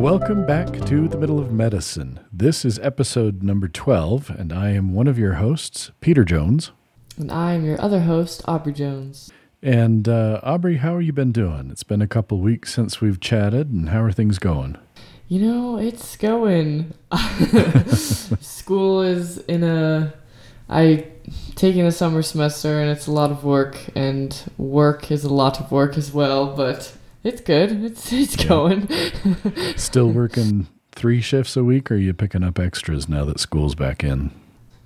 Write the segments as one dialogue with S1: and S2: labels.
S1: Welcome back to the Middle of Medicine. This is episode number 12, and I am one of your hosts, Peter Jones.
S2: And I am your other host, Aubrey Jones.
S1: And uh, Aubrey, how are you been doing? It's been a couple weeks since we've chatted, and how are things going?
S2: You know, it's going. School is in a. I taking a summer semester, and it's a lot of work, and work is a lot of work as well. But it's good. It's it's
S1: Yeah.
S2: going.
S1: Still working three shifts a week, or are you picking up extras now that school's back in?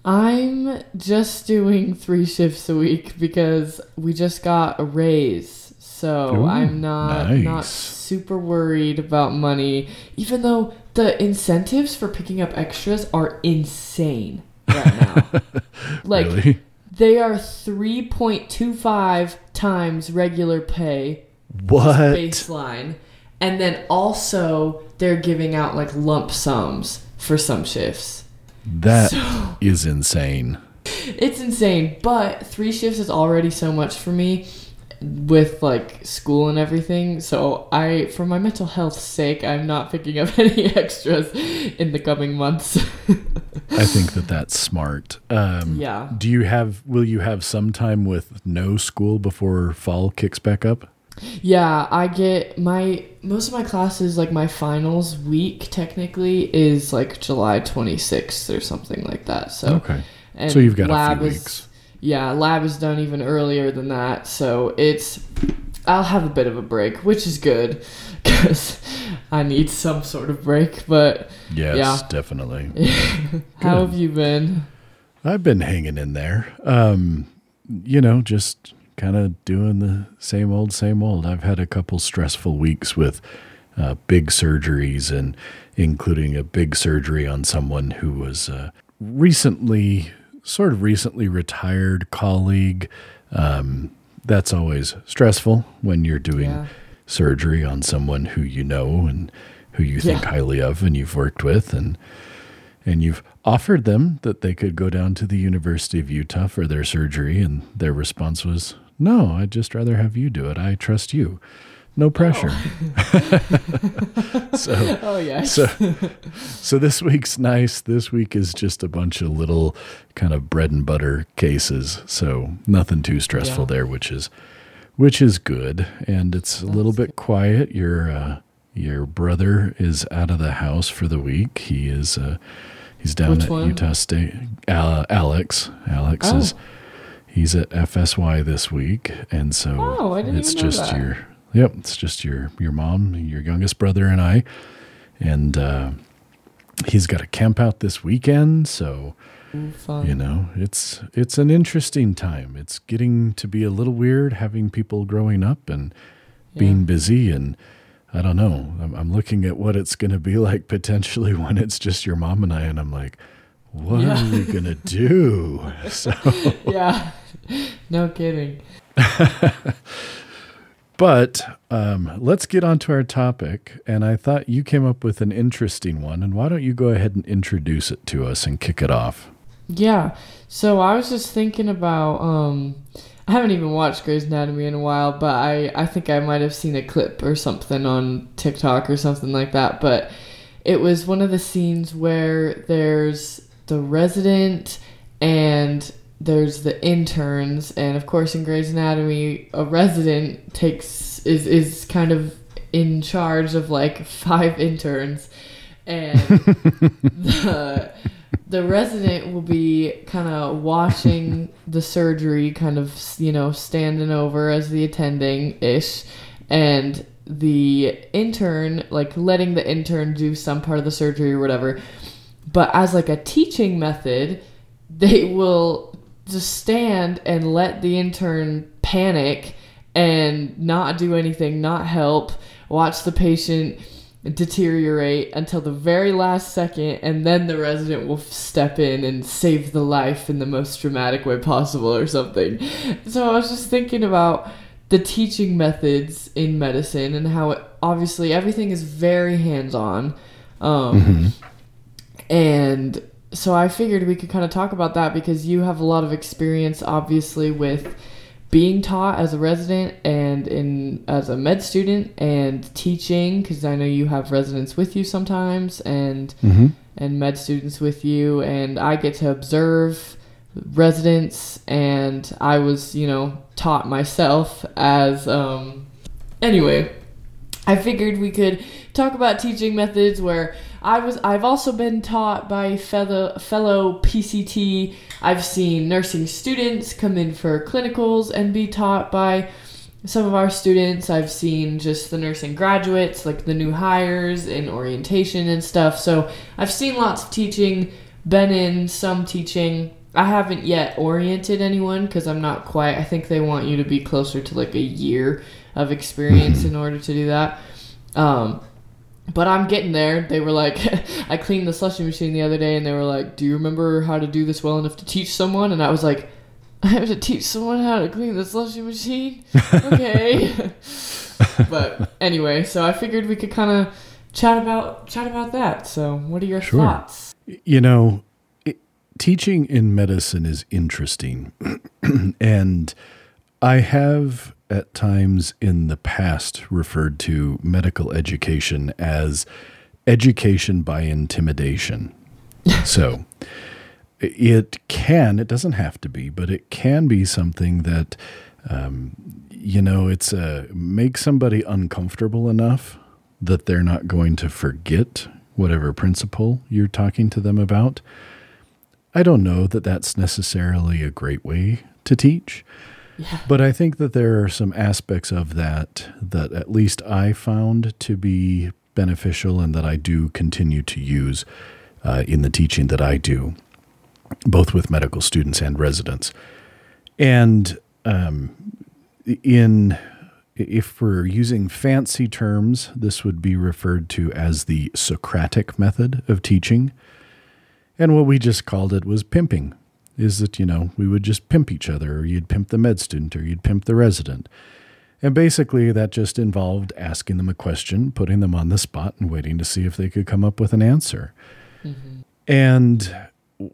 S2: I'm just doing three shifts a week because we just got a raise. So
S1: Ooh,
S2: I'm not not super worried about money, even though the incentives for picking up extras are insane right now. like
S1: really?
S2: they are 3.25 times regular pay
S1: What?
S2: baseline. And then also they're giving out like lump sums for some shifts.
S1: That is insane.
S2: It's insane, but three shifts is already so much for me with like school and everything. So I, for my mental health's sake, I'm not picking up any extras in the coming months.
S1: I think that that's smart. Um,
S2: yeah.
S1: Do you have? Will you have some time with no school before fall kicks back up?
S2: Yeah, I get my most of my classes like my finals week technically is like July 26th or something like that. So
S1: Okay.
S2: and
S1: So you've got a few
S2: is,
S1: weeks.
S2: Yeah, lab is done even earlier than that. So it's I'll have a bit of a break, which is good cuz I need some sort of break, but
S1: Yes,
S2: Yeah.
S1: definitely.
S2: how have you been?
S1: I've been hanging in there. Um, you know, just kind of doing the same old, same old. I've had a couple stressful weeks with uh, big surgeries and including a big surgery on someone who was uh, recently, sort of recently retired colleague. Um, that's always stressful when you're doing
S2: Yeah.
S1: surgery on someone who you know and who you think
S2: Yeah.
S1: highly of and you've worked with and and you've offered them that they could go down to the University of Utah for their surgery and their response was no I'd just rather have you do it. I trust you. No pressure. So
S2: Oh yeah.
S1: so so this week's nice. This week is just a bunch of little kind of bread and butter cases. So nothing too stressful
S2: Yeah.
S1: there which is which is good. And it's a little bit quiet. Your uh your brother is out of the house for the week. He is uh he's down
S2: Which
S1: at
S2: one?
S1: utah state uh, alex. Alex
S2: Oh.
S1: is he's at fsy this week and so
S2: Oh, I didn't
S1: it's just
S2: that.
S1: your yep it's just your your mom your youngest brother and i and uh he's got a camp out this weekend so
S2: fun.
S1: you know it's it's an interesting time it's getting to be a little weird having people growing up and being busy and i don't know i'm, I'm looking at what it's going to be like potentially when it's just your mom and i and i'm like what
S2: Yeah.
S1: are we going to do so
S2: yeah. No kidding.
S1: but um, let's get on to our topic and i thought you came up with an interesting one and why don't you go ahead and introduce it to us and kick it off
S2: Yeah. So I was just thinking about um I haven't even watched Grey's Anatomy in a while, but I I think I might have seen a clip or something on TikTok or something like that, but it was one of the scenes where there's the resident and there's the interns and of course in Grey's Anatomy a resident takes is is kind of in charge of like five interns and the the resident will be kind of watching the surgery, kind of you know standing over as the attending ish, and the intern like letting the intern do some part of the surgery or whatever. But as like a teaching method, they will just stand and let the intern panic and not do anything, not help, watch the patient deteriorate until the very last second, and then the resident will step in and save the life in the most dramatic way possible or something. So I was just thinking about the teaching methods in medicine and how it, obviously everything is very hands on. Um, And so I figured we could kind of talk about that because you have a lot of experience, obviously, with being taught as a resident and in as a med student and teaching because I know you have residents with you sometimes and
S1: Mm-hmm.
S2: and med students with you and I get to observe residents and I was you know taught myself as um anyway I figured we could talk about teaching methods where I was I've also been taught by fellow fellow PCT. I've seen nursing students come in for clinicals and be taught by some of our students. I've seen just the nursing graduates, like the new hires in orientation and stuff. So I've seen lots of teaching, been in some teaching. I haven't yet oriented anyone because I'm not quite. I think they want you to be closer to like a year of experience in order to do that. Um, but I'm getting there. They were like, I cleaned the slushy machine the other day, and they were like, "Do you remember how to do this well enough to teach someone?" And I was like, "I have to teach someone how to clean the slushy machine." Okay. but anyway, so I figured we could kind of chat about chat about that. So, what are your
S1: Sure.
S2: thoughts?
S1: You know, it, teaching in medicine is interesting. and I have at times in the past referred to medical education as education by intimidation. so it can, it doesn't have to be, but it can be something that, um, you know, it's uh, make somebody uncomfortable enough that they're not going to forget whatever principle you're talking to them about. I don't know that that's necessarily a great way to teach, But I think that there are some aspects of that that at least I found to be beneficial and that I do continue to use uh, in the teaching that I do, both with medical students and residents. And um, in if we're using fancy terms, this would be referred to as the Socratic method of teaching. And what we just called it was pimping. Is that, you know, we would just pimp each other, or you'd pimp the med student, or you'd pimp the resident. And basically, that just involved asking them a question, putting them on the spot, and waiting to see if they could come up with an answer. Mm-hmm. And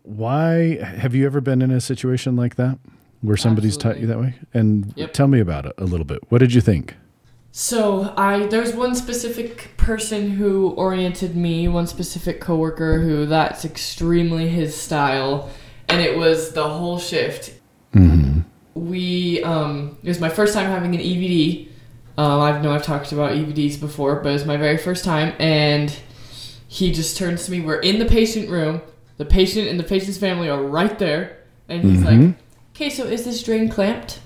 S1: why have you ever been in a situation like that where somebody's taught you that way? And
S2: Yep.
S1: tell me about it a little bit. What did you think?
S2: So I there's one specific person who oriented me, one specific coworker who that's extremely his style, and it was the whole shift.
S1: Mm-hmm.
S2: We um, it was my first time having an EVD. Um, I know I've talked about EVDs before, but it was my very first time, and he just turns to me. We're in the patient room. The patient and the patient's family are right there, and he's like,
S1: Mhm.
S2: "Okay, so is this drain clamped?"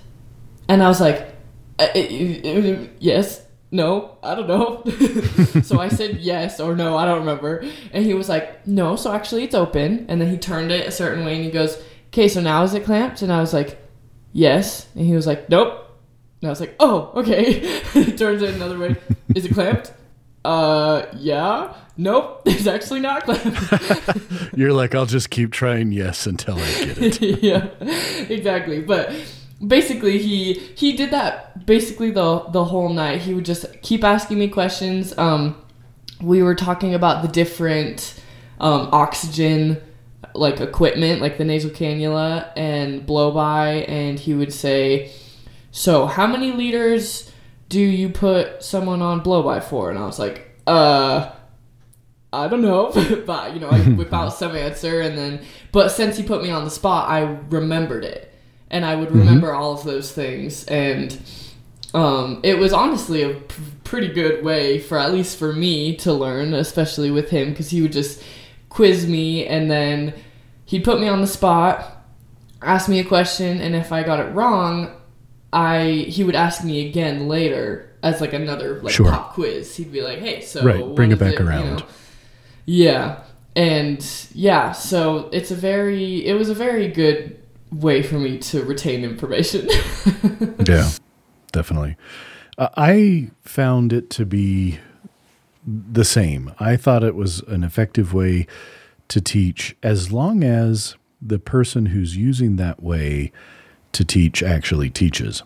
S2: And I was like, uh, uh, uh, "Yes." No, I don't know. so I said yes or no, I don't remember. And he was like, no, so actually it's open. And then he turned it a certain way and he goes, okay, so now is it clamped? And I was like, yes. And he was like, nope. And I was like, oh, okay. he turns it another way. Is it clamped? Uh, yeah. Nope, it's actually not clamped.
S1: You're like, I'll just keep trying yes until I get it.
S2: yeah, exactly. But basically, he he did that basically the the whole night. He would just keep asking me questions. Um, we were talking about the different um, oxygen like equipment, like the nasal cannula and blow by, and he would say, "So, how many liters do you put someone on blow by for?" And I was like, "Uh." I don't know, but you know, I whip out some answer, and then, but since he put me on the spot, I remembered it, and I would remember all of those things, and um, it was honestly a p- pretty good way for at least for me to learn, especially with him, because he would just quiz me, and then he'd put me on the spot, ask me a question, and if I got it wrong, I he would ask me again later as like another like
S1: Sure.
S2: pop quiz. He'd be like, "Hey, so
S1: Right, bring it back
S2: you
S1: around.
S2: know? Yeah, and yeah, so it's a very it was a very good way for me to retain information.
S1: yeah, definitely. Uh, I found it to be the same. I thought it was an effective way to teach as long as the person who's using that way to teach actually teaches.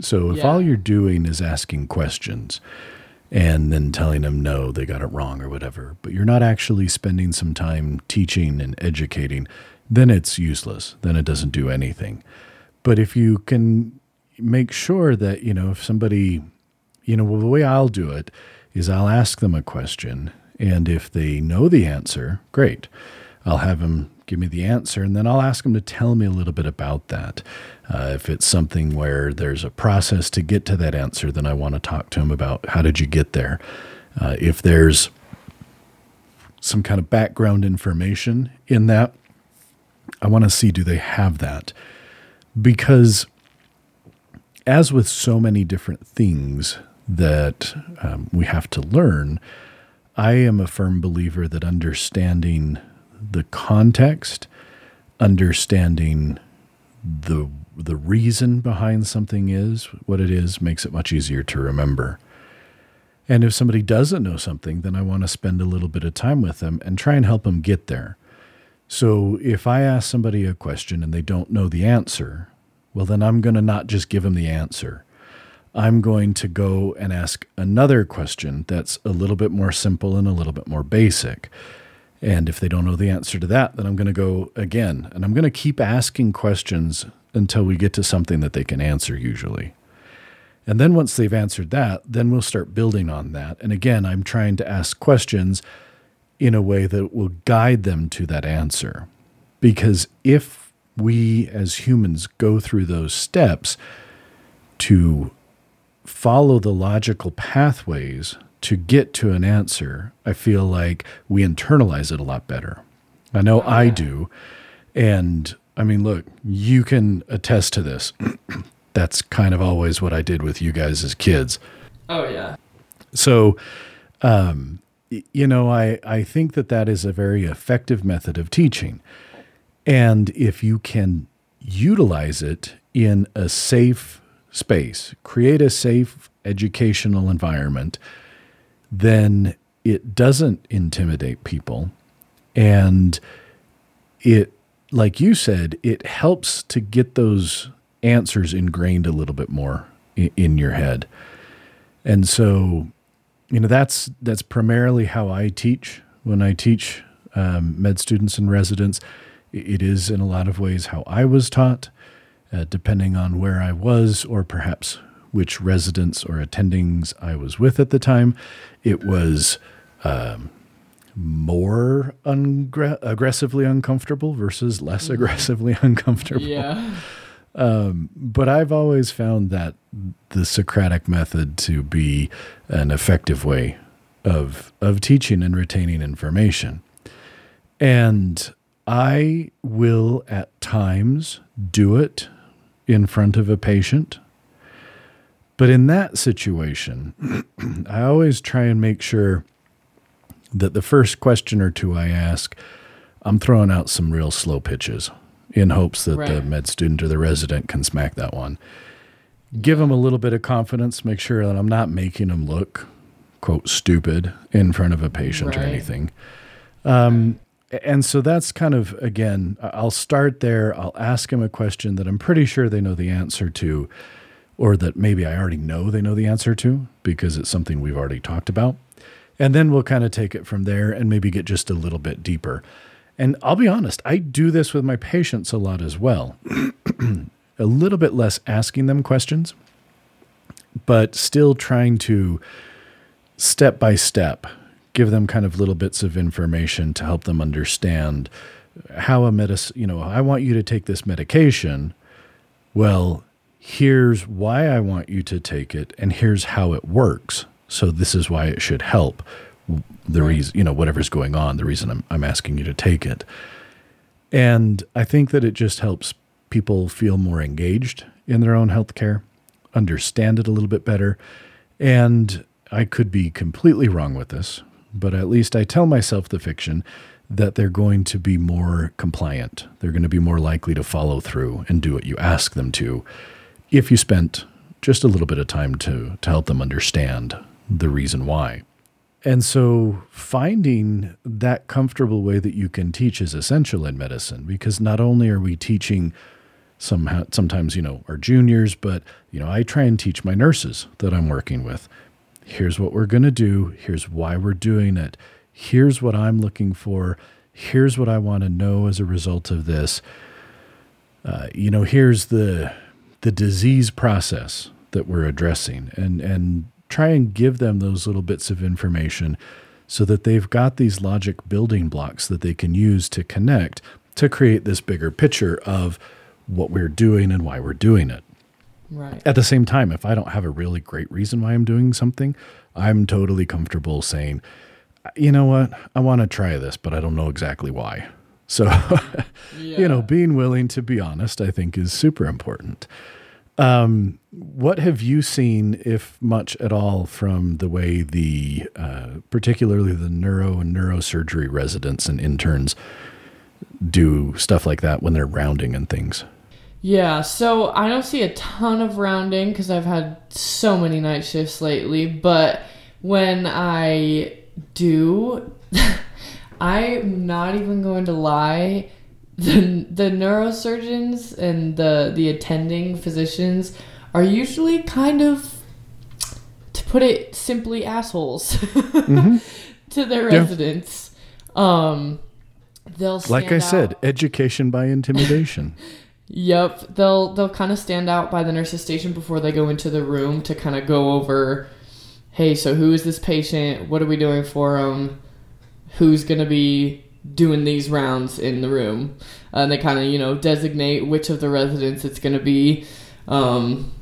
S1: So if
S2: Yeah.
S1: all you're doing is asking questions and then telling them no, they got it wrong or whatever, but you're not actually spending some time teaching and educating, then it's useless. Then it doesn't do anything. But if you can make sure that, you know, if somebody, you know, well, the way I'll do it is I'll ask them a question. And if they know the answer, great. I'll have them give me the answer, and then I'll ask them to tell me a little bit about that. Uh, if it's something where there's a process to get to that answer, then I want to talk to them about how did you get there. Uh, if there's some kind of background information in that, I want to see do they have that. Because as with so many different things that um, we have to learn, I am a firm believer that understanding the context, understanding the the reason behind something is what it is makes it much easier to remember. And if somebody doesn't know something, then I want to spend a little bit of time with them and try and help them get there. So if I ask somebody a question and they don't know the answer, well, then I'm going to not just give them the answer. I'm going to go and ask another question that's a little bit more simple and a little bit more basic. And if they don't know the answer to that, then I'm going to go again. And I'm going to keep asking questions until we get to something that they can answer, usually. And then once they've answered that, then we'll start building on that. And again, I'm trying to ask questions in a way that will guide them to that answer. Because if we as humans go through those steps to follow the logical pathways to get to an answer, I feel like we internalize it a lot better. I know oh, I do. And I mean, look, you can attest to this. That's kind of always what I did with you guys as kids.
S2: Oh, yeah.
S1: So, um, you know, I, I think that that is a very effective method of teaching. And if you can utilize it in a safe space, create a safe educational environment then it doesn't intimidate people. And it, like you said, it helps to get those answers ingrained a little bit more in, in your head. And so, you know, that's that's primarily how I teach when I teach um, med students and residents. It is in a lot of ways how I was taught, uh, depending on where I was or perhaps which residents or attendings I was with at the time. It was um, more ungre- aggressively uncomfortable versus less mm-hmm. aggressively uncomfortable.
S2: Yeah.
S1: Um, but I've always found that the Socratic method to be an effective way of of teaching and retaining information. And I will at times do it in front of a patient but in that situation, I always try and make sure that the first question or two I ask, I'm throwing out some real slow pitches in hopes that right. the med student or the resident can smack that one. Give them a little bit of confidence, make sure that I'm not making them look, quote, stupid in front of a patient right. or anything. Um, and so that's kind of, again, I'll start there. I'll ask them a question that I'm pretty sure they know the answer to or that maybe I already know they know the answer to because it's something we've already talked about. And then we'll kind of take it from there and maybe get just a little bit deeper. And I'll be honest, I do this with my patients a lot as well. a little bit less asking them questions, but still trying to step by step give them kind of little bits of information to help them understand how a medicine, you know, I want you to take this medication. Well, here's why I want you to take it, and here's how it works. So this is why it should help. The right. reason, you know, whatever's going on, the reason I'm, I'm asking you to take it. And I think that it just helps people feel more engaged in their own health care, understand it a little bit better. And I could be completely wrong with this, but at least I tell myself the fiction that they're going to be more compliant. They're going to be more likely to follow through and do what you ask them to if you spent just a little bit of time to, to help them understand the reason why. And so finding that comfortable way that you can teach is essential in medicine because not only are we teaching some sometimes you know our juniors but you know I try and teach my nurses that I'm working with. Here's what we're going to do. Here's why we're doing it. Here's what I'm looking for. Here's what I want to know as a result of this. Uh, you know here's the the disease process that we're addressing. And and try and give them those little bits of information so that they've got these logic building blocks that they can use to connect to create this bigger picture of what we're doing and why we're doing it.
S2: Right.
S1: At the same time, if I don't have a really great reason why I'm doing something, I'm totally comfortable saying, you know what, I want to try this, but I don't know exactly why. So, you know, being willing to be honest, I think is super important. Um, what have you seen, if much at all, from the way the, uh, particularly the neuro and neurosurgery residents and interns do stuff like that when they're rounding and things?
S2: Yeah, so I don't see a ton of rounding because I've had so many night shifts lately. But when I do, I'm not even going to lie. The, the neurosurgeons and the, the attending physicians are usually kind of, to put it simply, assholes to their
S1: Yeah.
S2: residents. Um, they'll
S1: Like I
S2: stand
S1: said, education by intimidation.
S2: Yep, they'll they'll kind of stand out by the nurse's station before they go into the room to kind of go over, hey, so who is this patient? What are we doing for him? Who's gonna be doing these rounds in the room? And they kind of you know designate which of the residents it's gonna be, um,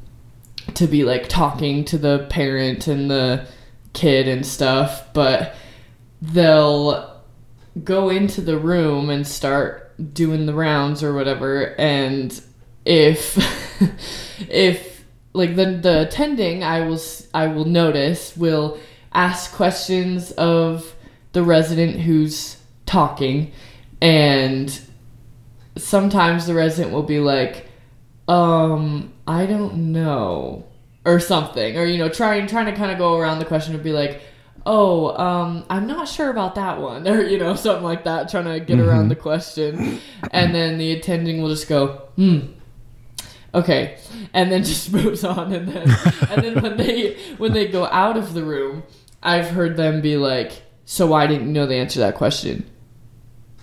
S2: to be like talking to the parent and the kid and stuff. But they'll go into the room and start doing the rounds or whatever and if if like the the attending I will I will notice will ask questions of the resident who's talking and sometimes the resident will be like um I don't know or something or you know trying trying to kind of go around the question and be like oh um i'm not sure about that one or you know something like that trying to get around the question. And then the attending will just go hmm okay. And then just moves on and then and then when they when they go out of the room i've heard them be like so why didn't you know the answer to that question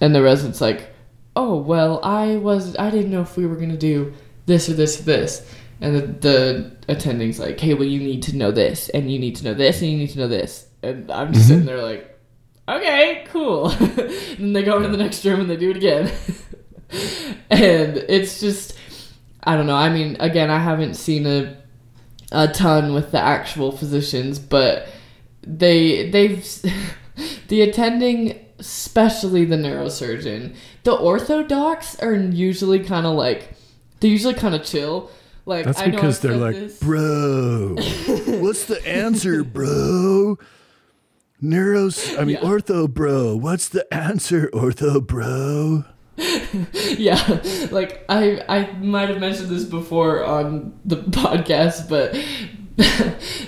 S2: and the resident's like oh well i was i didn't know if we were going to do this or this or this. And the, the attending's like hey well you need to know this and you need to know this and you need to know this. And i'm just sitting mm-hmm. there like okay cool. And they go into the next room and they do it again. And it's just i don't know i mean again i haven't seen a a ton with the actual physicians but they they've the attending especially the neurosurgeon the ortho docs are usually kind of like they're usually kind of chill like
S1: That's
S2: I
S1: because they're like,
S2: this-
S1: bro, what's the answer, bro? Neuros, I mean,
S2: Yeah.
S1: ortho, bro. What's the answer, ortho, bro?
S2: yeah like i i might have mentioned this before on the podcast but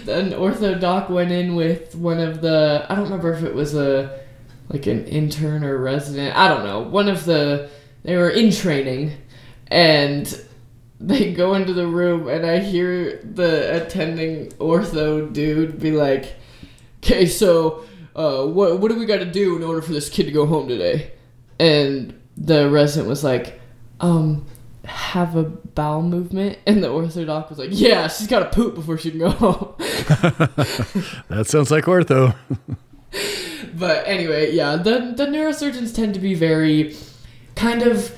S2: an ortho doc went in with one of the i don't remember if it was a like an intern or resident i don't know one of the they were in training and they go into the room and i hear the attending ortho dude be like okay so uh, what, what do we got to do in order for this kid to go home today and the resident was like, um, have a bowel movement? And the ortho doc was like, yeah, she's got to poop before she can go home.
S1: That sounds like ortho.
S2: but anyway, yeah, the, the neurosurgeons tend to be very kind of,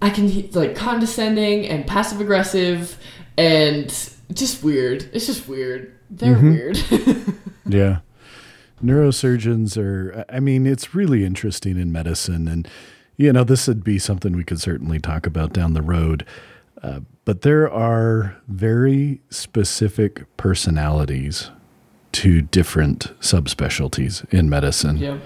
S2: I can, like, condescending and passive aggressive and just weird. It's just weird. They're weird.
S1: Yeah. Neurosurgeons are, I mean, it's really interesting in medicine. And, you know, this would be something we could certainly talk about down the road. Uh, but there are very specific personalities to different subspecialties in medicine.
S2: yeah.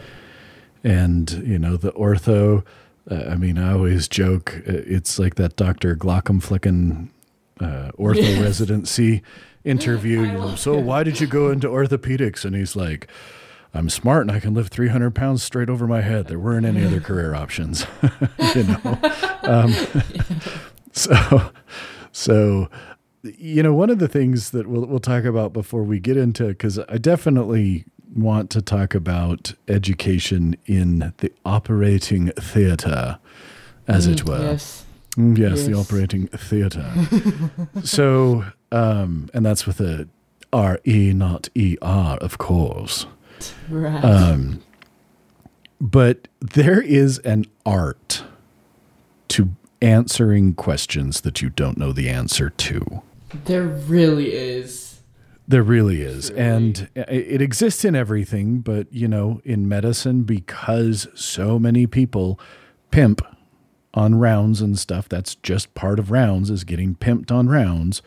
S1: And, you know, the ortho, uh, I mean, I always joke, uh, it's like that Dr. Glaucomflecken uh, ortho residency interview. You know, so,
S2: it.
S1: why did you go into orthopedics? And he's like, I'm smart and I can lift 300 pounds straight over my head. There weren't any other career options, you know. Um, so, so, you know, one of the things that we'll we'll talk about before we get into because I definitely want to talk about education in the operating theater, as it were.
S2: Yes.
S1: Mm, Yes, the operating theater. so, um, and that's with a R E, not E R, of course.
S2: Right.
S1: Um, but there is an art to answering questions that you don't know the answer to.
S2: There really is.
S1: There really is.
S2: Truly.
S1: And it exists in everything, but you know, in medicine, because so many people pimp on rounds and stuff, that's just part of rounds, is getting pimped on rounds.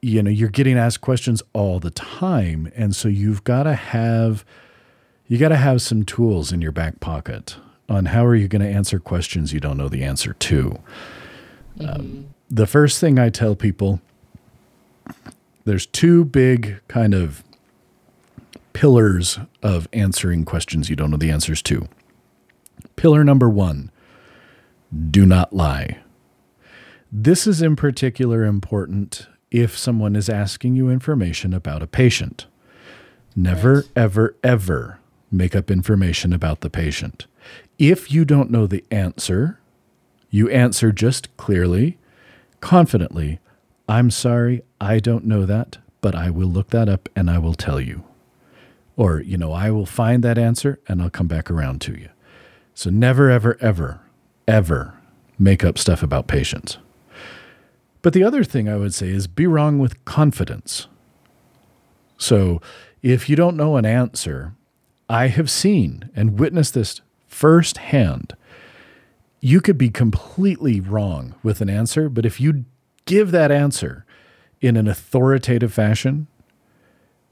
S1: You know, you're getting asked questions all the time. And so you've got to have you got to have some tools in your back pocket on how are you going to answer questions you don't know the answer to. Um, the first thing I tell people there's two big kind of pillars of answering questions you don't know the answers to. Pillar number one do not lie. This is in particular important if someone is asking you information about a patient. Never,
S2: Right.
S1: ever, ever make up information about the patient. If you don't know the answer, you answer just clearly, confidently, I'm sorry, I don't know that, but I will look that up and I will tell you. Or, you know, I will find that answer and I'll come back around to you. So never, ever, ever, ever make up stuff about patients. But the other thing I would say is be wrong with confidence. So if you don't know an answer, I have seen and witnessed this firsthand. You could be completely wrong with an answer, but if you give that answer in an authoritative fashion,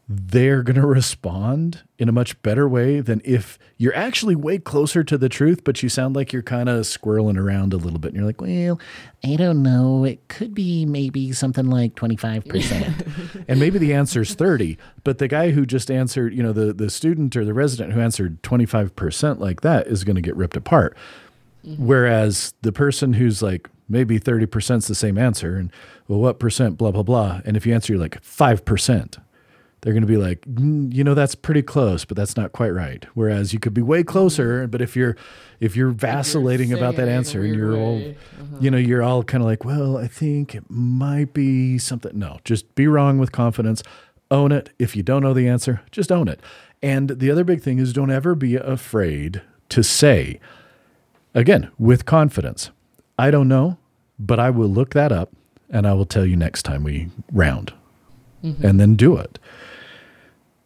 S1: they're going to respond in a much better way than if you're actually way closer to the truth, but you sound like you're kind of squirreling around a little bit. And you're like, well,
S3: I don't know. It could be maybe something like 25%.
S1: and maybe the answer's 30, but the guy who just answered, you know, the, the student or the resident who answered 25% like that is going to get ripped apart. Mm-hmm. Whereas the person who's like, maybe 30% is the same answer, and well, what percent, blah, blah, blah. And if you answer, you're like 5%, they're going to be like, "Mm, you know, that's pretty close, but that's not quite right. Whereas you could be way closer, but if you're, if you're vacillating about that
S2: saying it in a
S1: answer and you're all.
S2: Uh-huh.
S1: you know, you're all kind of like, well, I think it might be something. No, just be wrong with confidence. Own it. If you don't know the answer, just own it. And the other big thing is don't ever be afraid to say, again, with confidence, I don't know, but I will look that up and I will tell you next time we round. Mm-hmm. And then do it.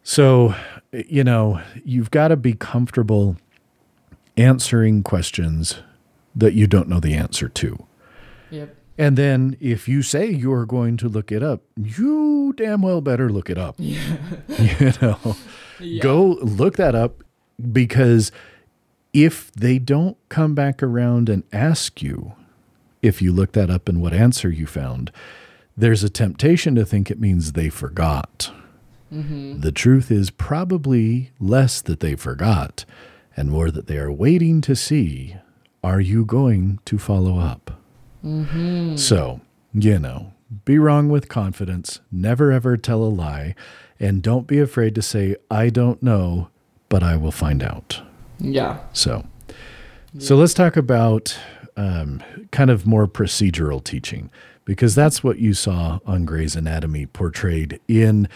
S1: So, you know, you've got to be comfortable answering questions that you don't know the answer to.
S2: Yep.
S1: And then if you say you're going to look it up, you damn well better look it up. Yeah. you know, yeah. go look that up because if they don't come back around and ask you if you look that up and what answer you found, there's a temptation to think it means they forgot. Mm-hmm. The truth is probably less that they forgot and more that they are waiting to see are you going to follow up? Mm-hmm. So, you know, be wrong with confidence, never ever tell a lie, and don't be afraid to say, I don't know, but I will find out.
S2: Yeah.
S1: So, so let's talk about um, kind of more procedural teaching because that's what you saw on Grey's Anatomy portrayed in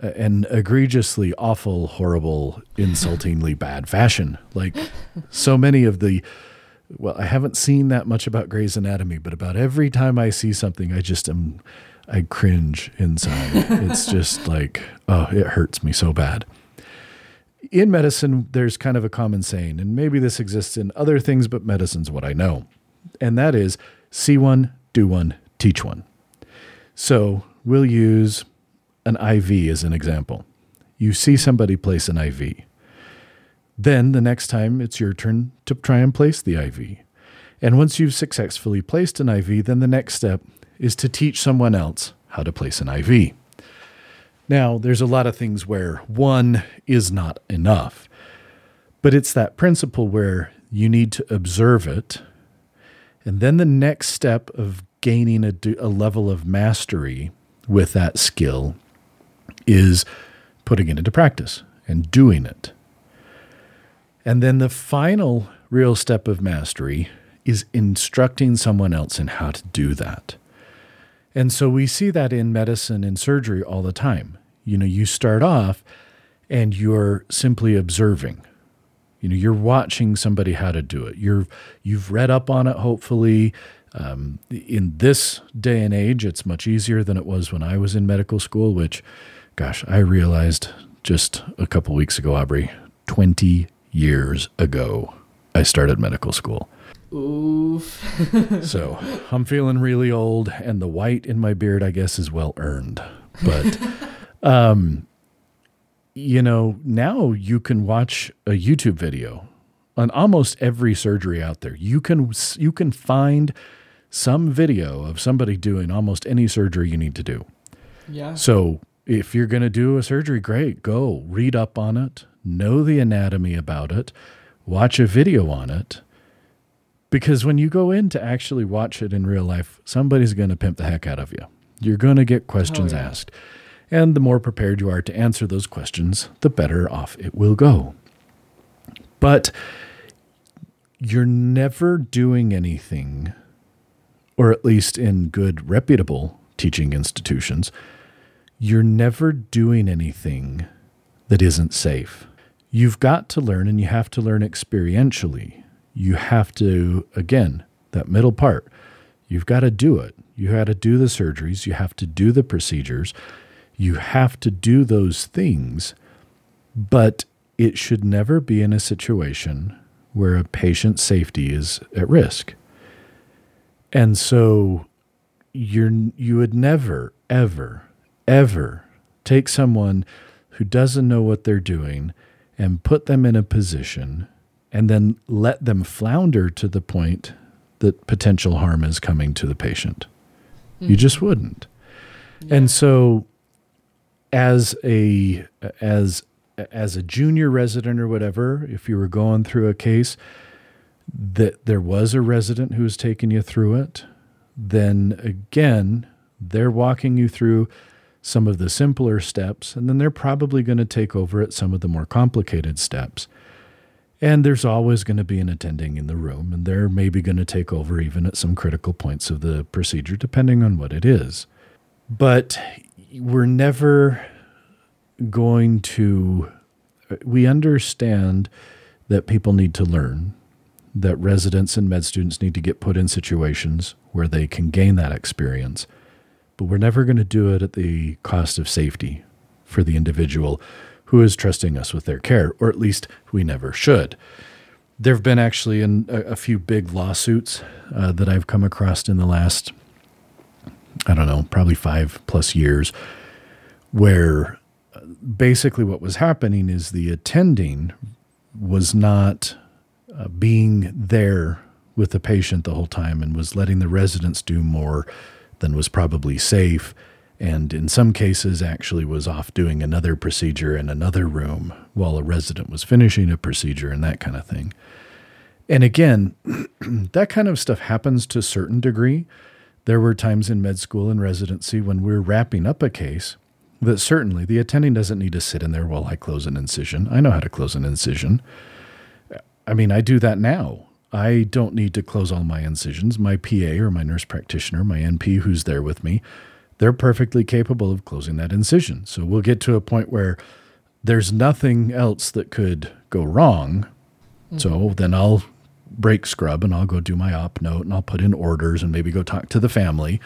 S1: an egregiously awful, horrible, insultingly bad fashion. Like so many of the. Well, I haven't seen that much about Grey's Anatomy, but about every time I see something, I just am, I cringe inside. it's just like, oh, it hurts me so bad in medicine, there's kind of a common saying, and maybe this exists in other things, but medicine's what I know. And that is see one, do one, teach one. So we'll use an IV as an example. You see somebody place an IV. Then the next time it's your turn to try and place the IV. And once you've successfully placed an IV, then the next step is to teach someone else how to place an IV. Now, there's a lot of things where one is not enough, but it's that principle where you need to observe it. And then the next step of gaining a, do- a level of mastery with that skill is putting it into practice and doing it. And then the final real step of mastery is instructing someone else in how to do that. And so we see that in medicine and surgery all the time. You know, you start off and you're simply observing. You know, you're watching somebody how to do it. You're you've read up on it hopefully. Um, in this day and age, it's much easier than it was when I was in medical school, which, gosh, I realized just a couple weeks ago, Aubrey, 20 years ago, I started medical school.
S2: Oof.
S1: So I'm feeling really old, and the white in my beard, I guess, is well earned. But, um, you know, now you can watch a YouTube video on almost every surgery out there. You can you can find some video of somebody doing almost any surgery you need to do.
S2: yeah.
S1: So if you're going to do a surgery, great, go read up on it, know the anatomy about it, watch a video on it. Because when you go in to actually watch it in real life, somebody's going to pimp the heck out of you. You're going to get questions oh,
S2: yeah.
S1: asked. And the more prepared you are to answer those questions, the better off it will go. But you're never doing anything, or at least in good, reputable teaching institutions, you're never doing anything that isn't safe. You've got to learn, and you have to learn experientially. You have to, again, that middle part, you've got to do it. You got to do the surgeries, you have to do the procedures, you have to do those things, but it should never be in a situation where a patient's safety is at risk. And so you're you would never ever ever take someone who doesn't know what they're doing and put them in a position and then let them flounder to the point that potential harm is coming to the patient. You hmm. just wouldn't. And so as a as as a junior resident or whatever, if you were going through a case that there was a resident who was taking you through it, then again, they're walking you through some of the simpler steps, and then they're probably going to take over at some of the more complicated steps. And there's always going to be an attending in the room, and they're maybe going to take over even at some critical points of the procedure, depending on what it is. But we're never going to, we understand that people need to learn, that residents and med students need to get put in situations where they can gain that experience. But we're never going to do it at the cost of safety for the individual who is trusting us with their care, or at least we never should. There have been actually a, a few big lawsuits uh, that I've come across in the last, I don't know, probably five plus years, where basically what was happening is the attending was not uh, being there with the patient the whole time and was letting the residents do more than was probably safe and in some cases actually was off doing another procedure in another room while a resident was finishing a procedure and that kind of thing. And again, that kind of stuff happens to a certain degree. There were times in med school and residency when we're wrapping up a case that certainly the attending doesn't need to sit in there while I close an incision. I know how to close an incision. I mean, I do that now. I don't need to close all my incisions. My PA or my nurse practitioner, my NP who's there with me, they're perfectly capable of closing that incision. So we'll get to a point where there's nothing else that could go wrong. So then I'll break scrub and I'll go do my op note and I'll put in orders and maybe go talk to the family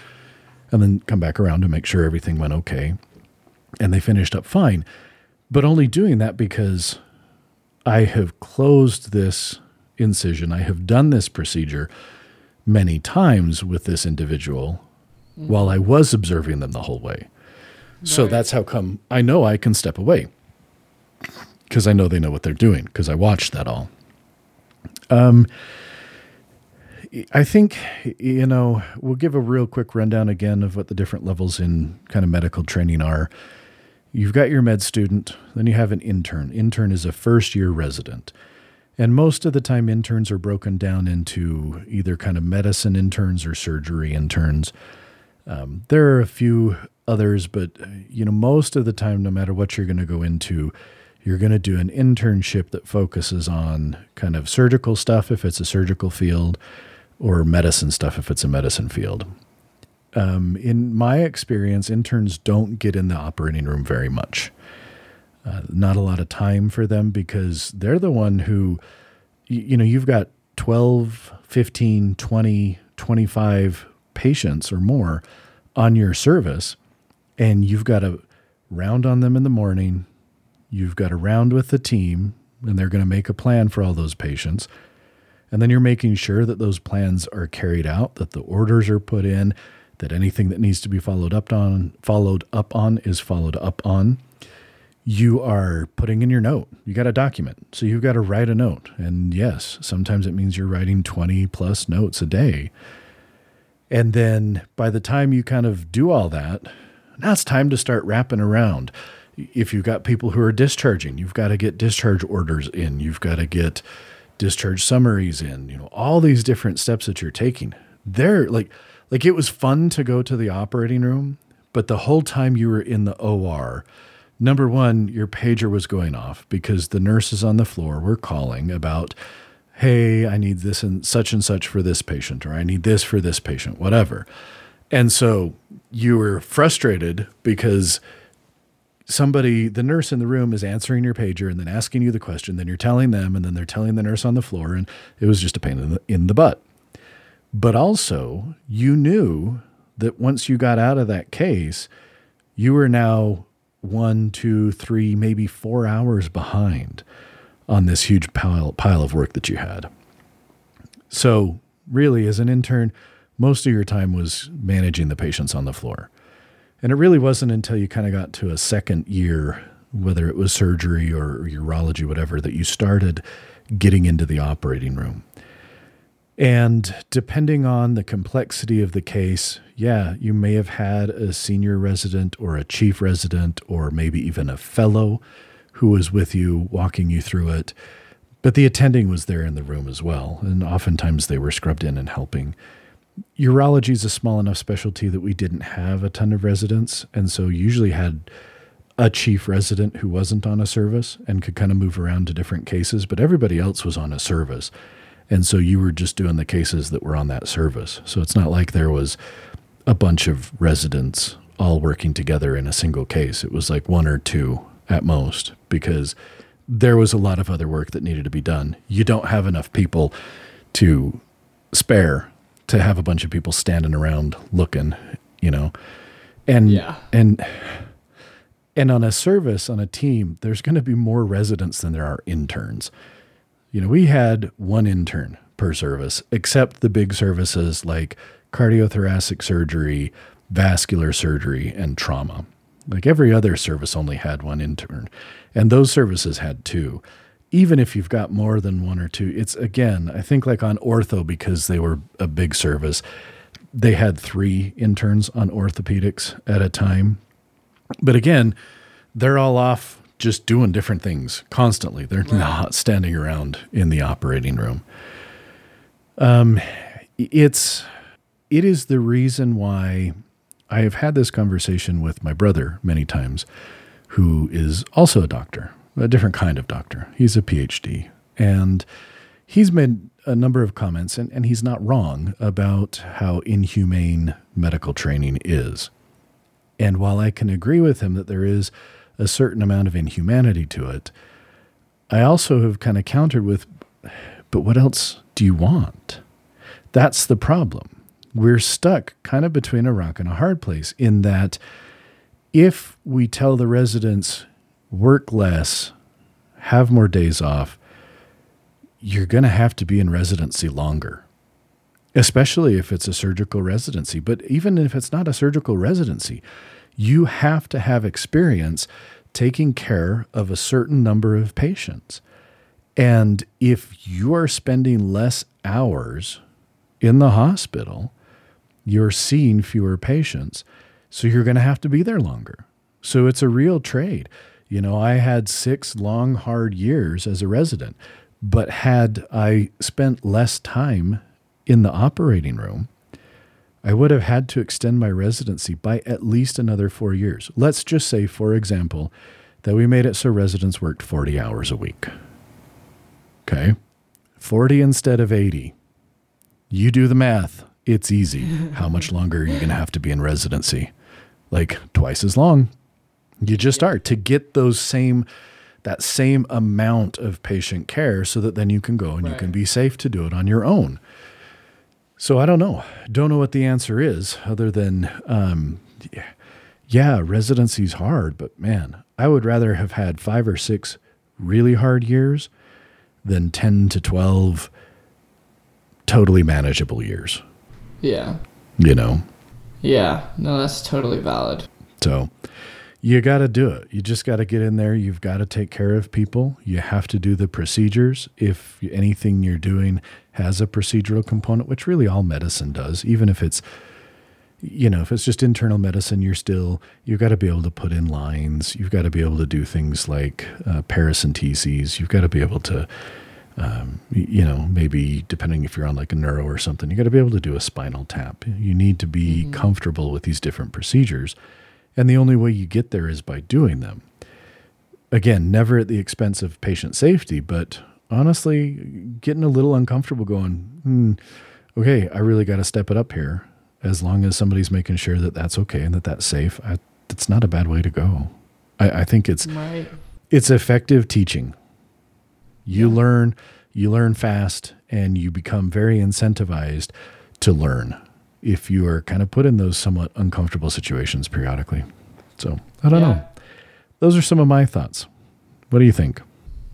S1: and then come back around to make sure everything went okay. And they finished up fine. But only doing that because I have closed this incision. I have done this procedure many times with this individual mm-hmm. while I was observing them the whole way. So that's how come I know I can step away because I know they know what they're doing because I watched that all. Um, I think, you know, we'll give a real quick rundown again of what the different levels in kind of medical training are. You've got your med student, then you have an intern. Intern is a first year resident. And most of the time, interns are broken down into either kind of medicine interns or surgery interns. Um, there are a few others, but you know, most of the time, no matter what you're going to go into, you're going to do an internship that focuses on kind of surgical stuff if it's a surgical field, or medicine stuff if it's a medicine field. Um, in my experience, interns don't get in the operating room very much. Uh, not a lot of time for them because they're the one who, you, you know, you've got 12, 15, 20, 25 patients or more on your service, and you've got to round on them in the morning. You've got to round with the team, and they're going to make a plan for all those patients. And then you're making sure that those plans are carried out, that the orders are put in, that anything that needs to be followed up on followed up on is followed up on. You are putting in your note. You got a document. So you've got to write a note. And yes, sometimes it means you're writing 20 plus notes a day. And then by the time you kind of do all that, now it's time to start wrapping around. If you've got people who are discharging, you've got to get discharge orders in. You've got to get discharge summaries in, you know, all these different steps that you're taking. They're like like it was fun to go to the operating room, but the whole time you were in the OR, number one, your pager was going off because the nurses on the floor were calling about, hey, I need this and such and such for this patient, or I need this for this patient, whatever. And so you were frustrated because somebody, the nurse in the room is answering your pager and then asking you the question, then you're telling them, and then they're telling the nurse on the floor, and it was just a pain in the, in the butt. But also, you knew that once you got out of that case, you were now one, two, three, maybe four hours behind on this huge pile, pile of work that you had. So, really, as an intern, most of your time was managing the patients on the floor. And it really wasn't until you kind of got to a second year, whether it was surgery or urology, whatever, that you started getting into the operating room. And depending on the complexity of the case, yeah, you may have had a senior resident or a chief resident or maybe even a fellow who was with you walking you through it. But the attending was there in the room as well. And oftentimes they were scrubbed in and helping. Urology is a small enough specialty that we didn't have a ton of residents. And so usually had a chief resident who wasn't on a service and could kind of move around to different cases, but everybody else was on a service. And so you were just doing the cases that were on that service. So it's not like there was a bunch of residents all working together in a single case. It was like one or two at most because there was a lot of other work that needed to be done. You don't have enough people to spare to have a bunch of people standing around looking, you know. And
S2: Yeah.
S1: and and on a service on a team, there's going to be more residents than there are interns. You know, we had one intern per service, except the big services like cardiothoracic surgery, vascular surgery, and trauma. Like every other service only had one intern, and those services had two. Even if you've got more than one or two, it's again, I think like on ortho, because they were a big service, they had three interns on orthopedics at a time. But again, they're all off just doing different things constantly. They're not standing around in the operating room. Um, it's it is the reason why I have had this conversation with my brother many times, who is also a doctor, a different kind of doctor. He's a PhD, and he's made a number of comments, and, and he's not wrong about how inhumane medical training is. And while I can agree with him that there is a certain amount of inhumanity to it, I also have kind of countered with, but what else do you want? That's the problem. We're stuck kind of between a rock and a hard place in that if we tell the residents, work less, have more days off, you're going to have to be in residency longer especially if it's a surgical residency. But even if it's not a surgical residency, you have to have experience taking care of a certain number of patients. And if you are spending less hours in the hospital, you're seeing fewer patients. So you're going to have to be there longer. So it's a real trade. You know, I had six long, hard years as a resident, but had I spent less time in the operating room, I would have had to extend my residency by at least another four years. Let's just say, for example, that we made it so residents worked 40 hours a week. Okay. 40 instead of 80. You do the math. It's easy. How much longer are you going to have to be in residency? Like twice as long. You just are to get those same that same amount of patient care so that then you can go and you can be safe to do it on your own. So I don't know. Don't know what the answer is other than um yeah, yeah, residency's hard, but man, I would rather have had 5 or 6 really hard years than 10 to 12 totally manageable years,
S2: Yeah.
S1: you know.
S2: Yeah. No, that's totally valid.
S1: So you got to do it. You just got to get in there. You've got to take care of people. You have to do the procedures. If anything you're doing has a procedural component, which really all medicine does, even if it's you know, if it's just internal medicine, you're still you've got to be able to put in lines. You've got to be able to do things like uh, paracenteses. You've got to be able to, um, you know, maybe depending if you're on like a neuro or something, you got to be able to do a spinal tap. You need to be comfortable with these different procedures, and the only way you get there is by doing them. Again, never at the expense of patient safety, but honestly, getting a little uncomfortable. Going, hmm, okay, I really got to step it up here. As long as somebody's making sure that that's okay and that that's safe, I, that's not a bad way to go. I, I think it's
S2: Right.
S1: it's effective teaching. You learn, you learn fast, and you become very incentivized to learn if you are kind of put in those somewhat uncomfortable situations periodically. So I don't
S2: Yeah.
S1: know. Those are some of my thoughts. What do you think?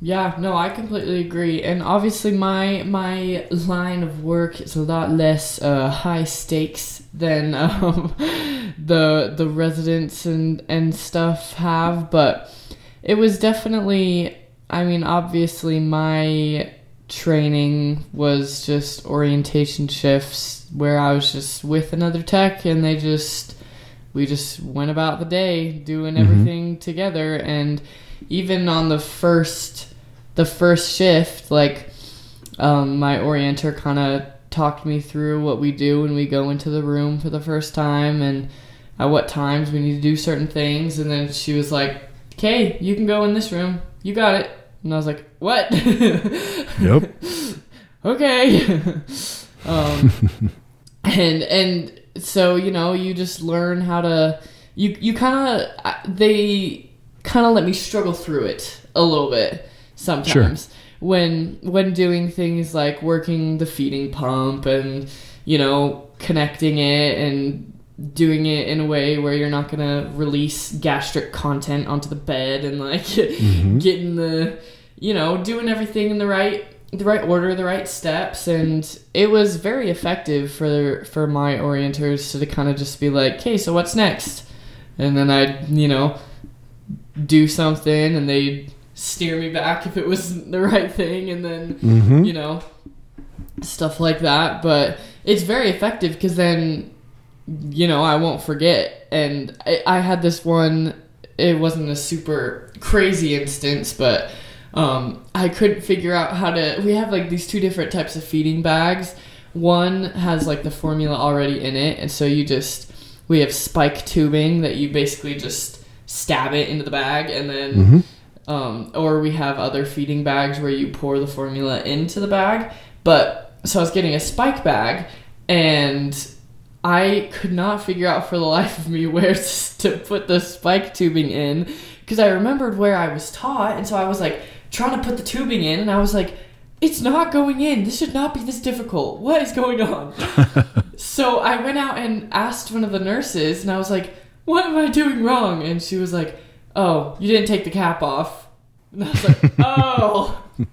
S2: Yeah, no, I completely agree. And obviously my my line of work is a lot less uh, high stakes than um, the the residents and and stuff have, but it was definitely I mean, obviously my training was just orientation shifts where I was just with another tech and they just we just went about the day doing everything together. And even on the first the first shift like um, my orienter kind of talked me through what we do when we go into the room for the first time and at what times we need to do certain things. And then she was like okay you can go in this room. You got it and i was like what?
S1: Yep.
S2: okay. Um, and and so you know you just learn how to you you kind of they kind of let me struggle through it a little bit sometimes. When when doing things like working the feeding pump and you know connecting it and doing it in a way where you're not gonna release gastric content onto the bed and like getting the you know doing everything in the right the right order the right steps. And it was very effective for for my orienters to kind of just be like okay so what's next? And then i'd you know do something and they'd steer me back if it was the right thing and then
S1: Mm-hmm.
S2: you know stuff like that. But it's very effective because then you know i won't forget. And I, I had this one it wasn't a super crazy instance but um, i couldn't figure out how to we have like these two different types of feeding bags one has like the formula already in it and so you just we have spike tubing that you basically just stab it into the bag and then
S1: Mm-hmm.
S2: um, or we have other feeding bags where you pour the formula into the bag. But so I was getting a spike bag, and I could not figure out for the life of me where to, to put the spike tubing in because I remembered where I was taught, and so I was like trying to put the tubing in, and I was like, "It's not going in. This should not be this difficult. What is going on?" so I went out and asked one of the nurses, and I was like, "What am I doing wrong?" And she was like, "Oh, you didn't take the cap off." And I was like, "Oh."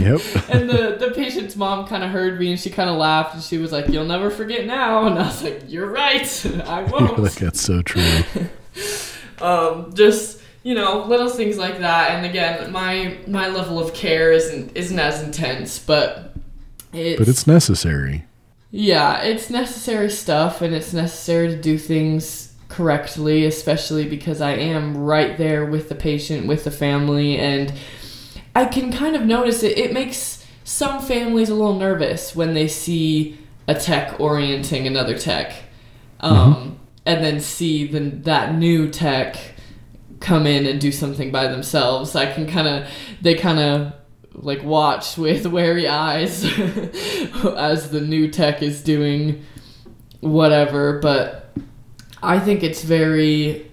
S1: Yep.
S2: and the the patient's mom kind of heard me, and she kind of laughed, and she was like, "You'll never forget now." And I was like, "You're right. I won't."
S1: Like, That's so true.
S2: um, just you know, little things like that. And again, my my level of care isn't isn't as intense, but it's,
S1: But it's necessary.
S2: yeah, it's necessary stuff, and it's necessary to do things correctly, especially because I am right there with the patient, with the family, and I can kind of notice it. It makes some families a little nervous when they see a tech orienting another tech, um, and then see the, that new tech come in and do something by themselves. I can kind of, they kind of like watch with wary eyes as the new tech is doing whatever, but I think it's very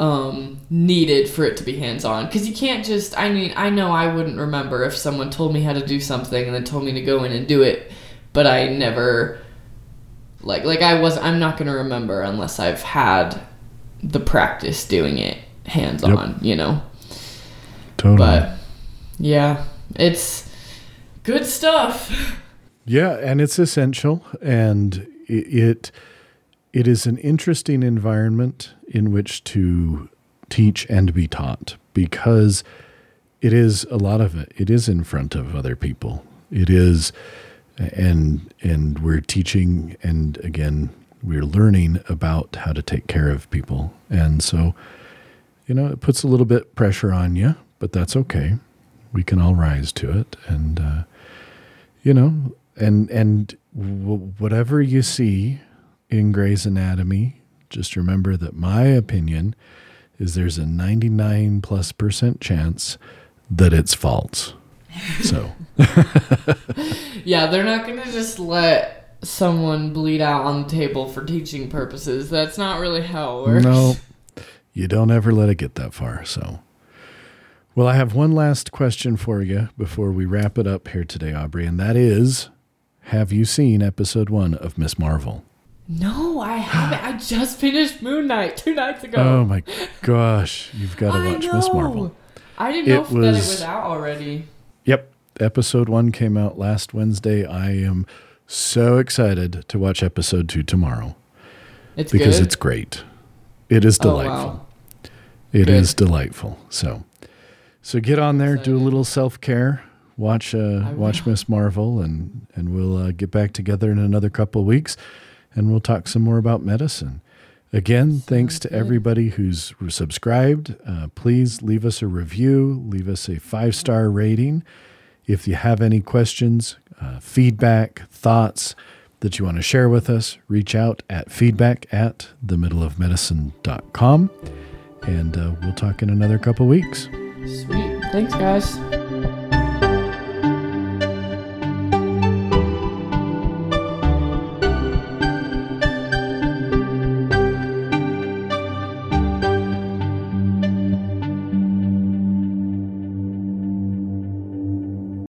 S2: um, needed for it to be hands on because you can't just. I mean, I know I wouldn't remember if someone told me how to do something and then told me to go in and do it, but I never like like I was. I'm not gonna remember unless I've had the practice doing it hands on. You know,
S1: Totally.
S2: but yeah, it's good stuff.
S1: Yeah, and it's essential, and it it is an interesting environment in which to teach and be taught because it is a lot of it. It is in front of other people. It is, and and we're teaching, and again, we're learning about how to take care of people, and so you know it puts a little bit pressure on you, but that's okay. We can all rise to it, and. Uh, you know and and w- whatever you see in Grey's Anatomy just remember that my opinion is there's a 99 plus percent chance that it's false so
S2: Yeah, they're not gonna just let someone bleed out on the table for teaching purposes. That's not really how it works.
S1: no you don't ever let it get that far so well i have one last question for you before we wrap it up here today aubrey and that is have you seen episode one of miss marvel
S2: No, I haven't. I just finished Moon Knight two nights ago.
S1: oh my gosh you've got to watch miss marvel
S2: I didn't know
S1: It
S2: if that it
S1: was-
S2: was out already.
S1: Yep. Episode one came out last Wednesday. I am so excited to watch episode two tomorrow
S2: It's
S1: because
S2: good.
S1: it's great. It is
S2: Oh,
S1: delightful.
S2: wow.
S1: It
S2: Good.
S1: is delightful. So, so get on there, do a little self care, watch uh, watch. Miss Marvel, and and we'll uh, get back together in another couple of weeks, and we'll talk some more about medicine. Again, thanks to
S2: good.
S1: everybody who's subscribed. Uh, please leave us a review, leave us a five star rating. If you have any questions, uh, feedback, thoughts that you want to share with us, reach out at feedback at themiddleofmedicine.com. And uh, we'll talk in another couple weeks.
S2: Sweet. Thanks, guys.